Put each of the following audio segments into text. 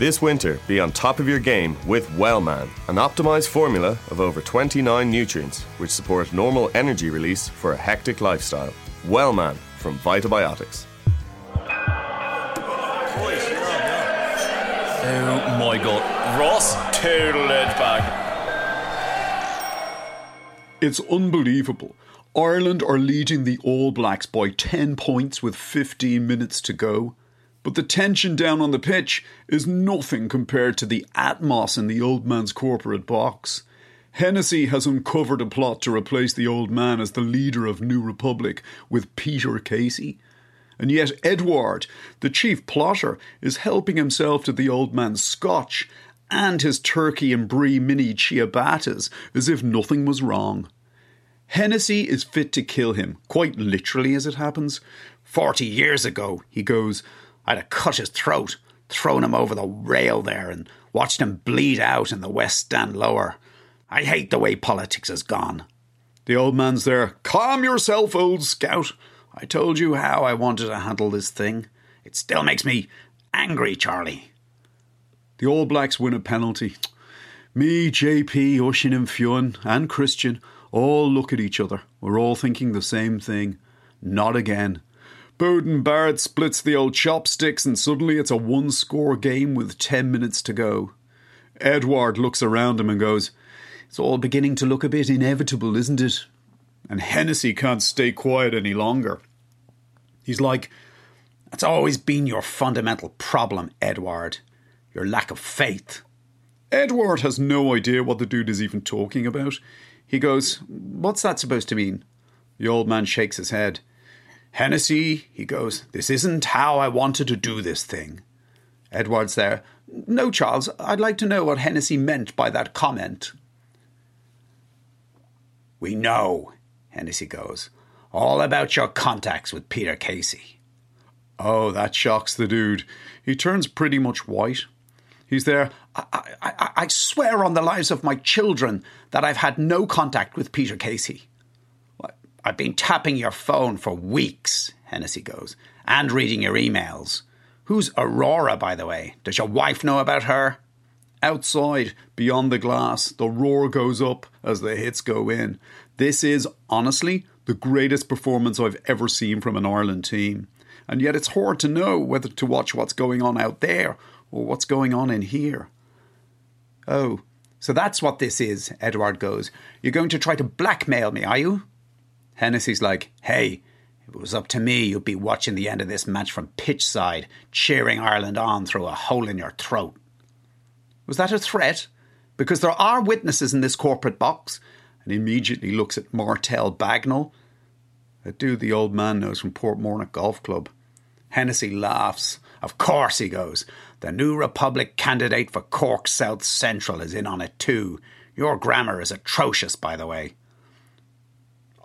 This winter, be on top of your game with Wellman, an optimized formula of over 29 nutrients which support normal energy release for a hectic lifestyle. Wellman from Vitabiotics. Oh my god. Ross, total edge bag. It's unbelievable. Ireland are leading the All Blacks by 10 points with 15 minutes to go. But the tension down on the pitch is nothing compared to the atmos in the old man's corporate box. Hennessy has uncovered a plot to replace the old man as the leader of New Republic with Peter Casey. And yet, Edward, the chief plotter, is helping himself to the old man's scotch and his turkey and brie mini ciabattas as if nothing was wrong. Hennessy is fit to kill him, quite literally as it happens. Forty years ago, he goes, I'd have cut his throat, thrown him over the rail there, and watched him bleed out in the West Stand lower. I hate the way politics has gone. The old man's there. Calm yourself, old scout. I told you how I wanted to handle this thing. It still makes me angry, Charlie. The All Blacks win a penalty. Me, JP, Oisinn, and Fionn, and Christian all look at each other. We're all thinking the same thing. Not again. Beauden Barrett splits the old chopsticks, and suddenly it's a one score game with 10 minutes to go. Edward looks around him and goes, It's all beginning to look a bit inevitable, isn't it? And Hennessy can't stay quiet any longer. He's like, That's always been your fundamental problem, Edward. Your lack of faith. Edward has no idea what the dude is even talking about. He goes, What's that supposed to mean? The old man shakes his head. Hennessy, he goes, This isn't how I wanted to do this thing. Edward's there. No, Charles, I'd like to know what Hennessy meant by that comment. We know, Hennessy goes, all about your contacts with Peter Casey. Oh, that shocks the dude. He turns pretty much white. He's there. I, I, I swear on the lives of my children that I've had no contact with Peter Casey. I've been tapping your phone for weeks, Hennessy goes, and reading your emails. Who's Aurora, by the way? Does your wife know about her? Outside, beyond the glass, the roar goes up as the hits go in. This is, honestly, the greatest performance I've ever seen from an Ireland team. And yet it's hard to know whether to watch what's going on out there or what's going on in here. Oh, so that's what this is, Edward goes. You're going to try to blackmail me, are you? Hennessy's like, hey, if it was up to me, you'd be watching the end of this match from pitch side, cheering Ireland on through a hole in your throat. Was that a threat? Because there are witnesses in this corporate box. And immediately looks at Martel Bagnall, a dude the old man knows from Portmarnock Golf Club. Hennessy laughs. Of course, he goes. The New Republic candidate for Cork South Central is in on it too. Your grammar is atrocious, by the way.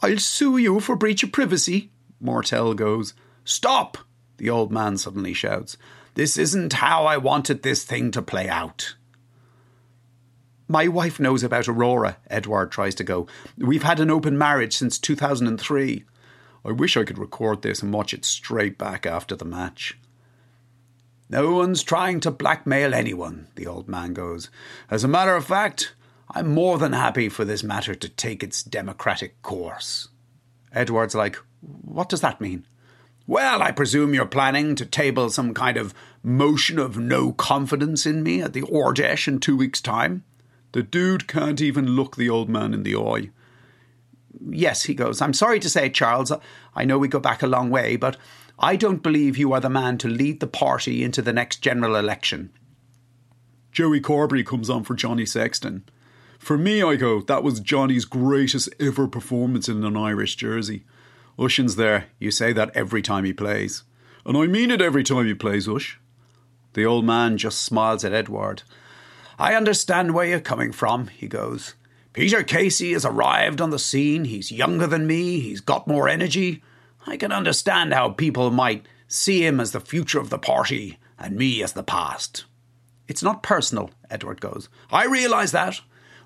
I'll sue you for breach of privacy, Martel goes. Stop! The old man suddenly shouts. This isn't how I wanted this thing to play out. My wife knows about Aurora, Edward tries to go. We've had an open marriage since 2003. I wish I could record this and watch it straight back after the match. No one's trying to blackmail anyone, the old man goes. As a matter of fact, I'm more than happy for this matter to take its democratic course. Edward's like, What does that mean? Well, I presume you're planning to table some kind of motion of no confidence in me at the Fheis in two weeks' time. The dude can't even look the old man in the eye. Yes, he goes. I'm sorry to say, Charles, I know we go back a long way, but I don't believe you are the man to lead the party into the next general election. Joey Carbery comes on for Johnny Sexton. For me, I go, that was Johnny's greatest ever performance in an Irish jersey. Oisinn's there. You say that every time he plays. And I mean it every time he plays, Ush. The old man just smiles at Edward. I understand where you're coming from, he goes. Peter Casey has arrived on the scene. He's younger than me. He's got more energy. I can understand how people might see him as the future of the party and me as the past. It's not personal, Edward goes. I realise that,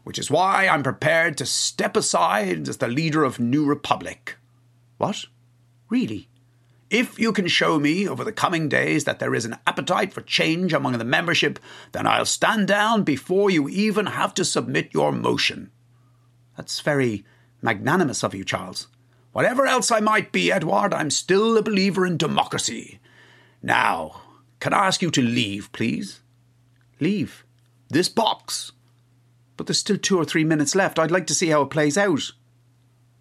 which is why I'm prepared to step aside as the leader of New Republic. What? Really? If you can show me over the coming days that there is an appetite for change among the membership, then I'll stand down before you even have to submit your motion. That's very magnanimous of you, Charles. Whatever else I might be, Edward, I'm still a believer in democracy. Now, can I ask you to leave, please? Leave? This box? But there's still two or three minutes left. I'd like to see how it plays out.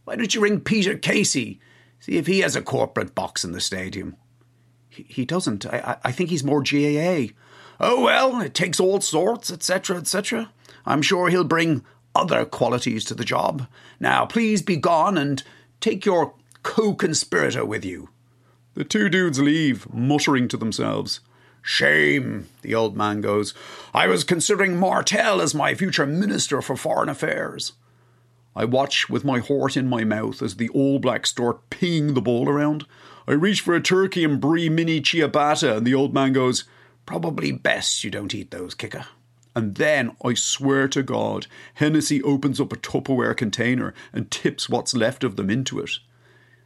Why don't you ring Peter Casey? See if he has a corporate box in the stadium. He, he doesn't. I, I think he's more GAA. Oh, well, it takes all sorts, etc., etc. I'm sure he'll bring other qualities to the job. Now, please be gone and take your co conspirator with you. The two dudes leave, muttering to themselves. Shame, the old man goes. I was considering Martel as my future Minister for Foreign Affairs. I watch with my heart in my mouth as the All Blacks start peeing the ball around. I reach for a turkey and brie mini ciabatta, and the old man goes, Probably best you don't eat those, Kicker. And then, I swear to God, Hennessy opens up a Tupperware container and tips what's left of them into it.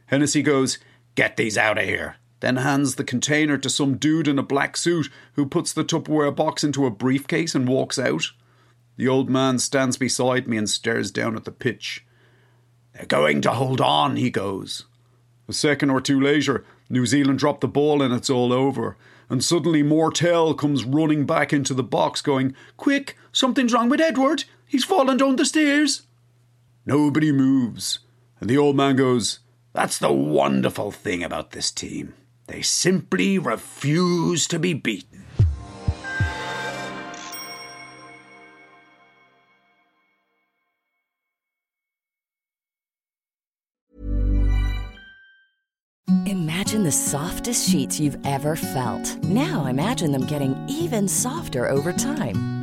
Hennessy goes, Get these out of here. Then hands the container to some dude in a black suit who puts the Tupperware box into a briefcase and walks out. The old man stands beside me and stares down at the pitch. They're going to hold on, he goes. A second or two later, New Zealand drop the ball and it's all over and suddenly Mortel comes running back into the box, going, Quick, something's wrong with Edward. He's fallen down the stairs. Nobody moves, and the old man goes, That's the wonderful thing about this team. They simply refuse to be beaten. Imagine the softest sheets you've ever felt. Now imagine them getting even softer over time.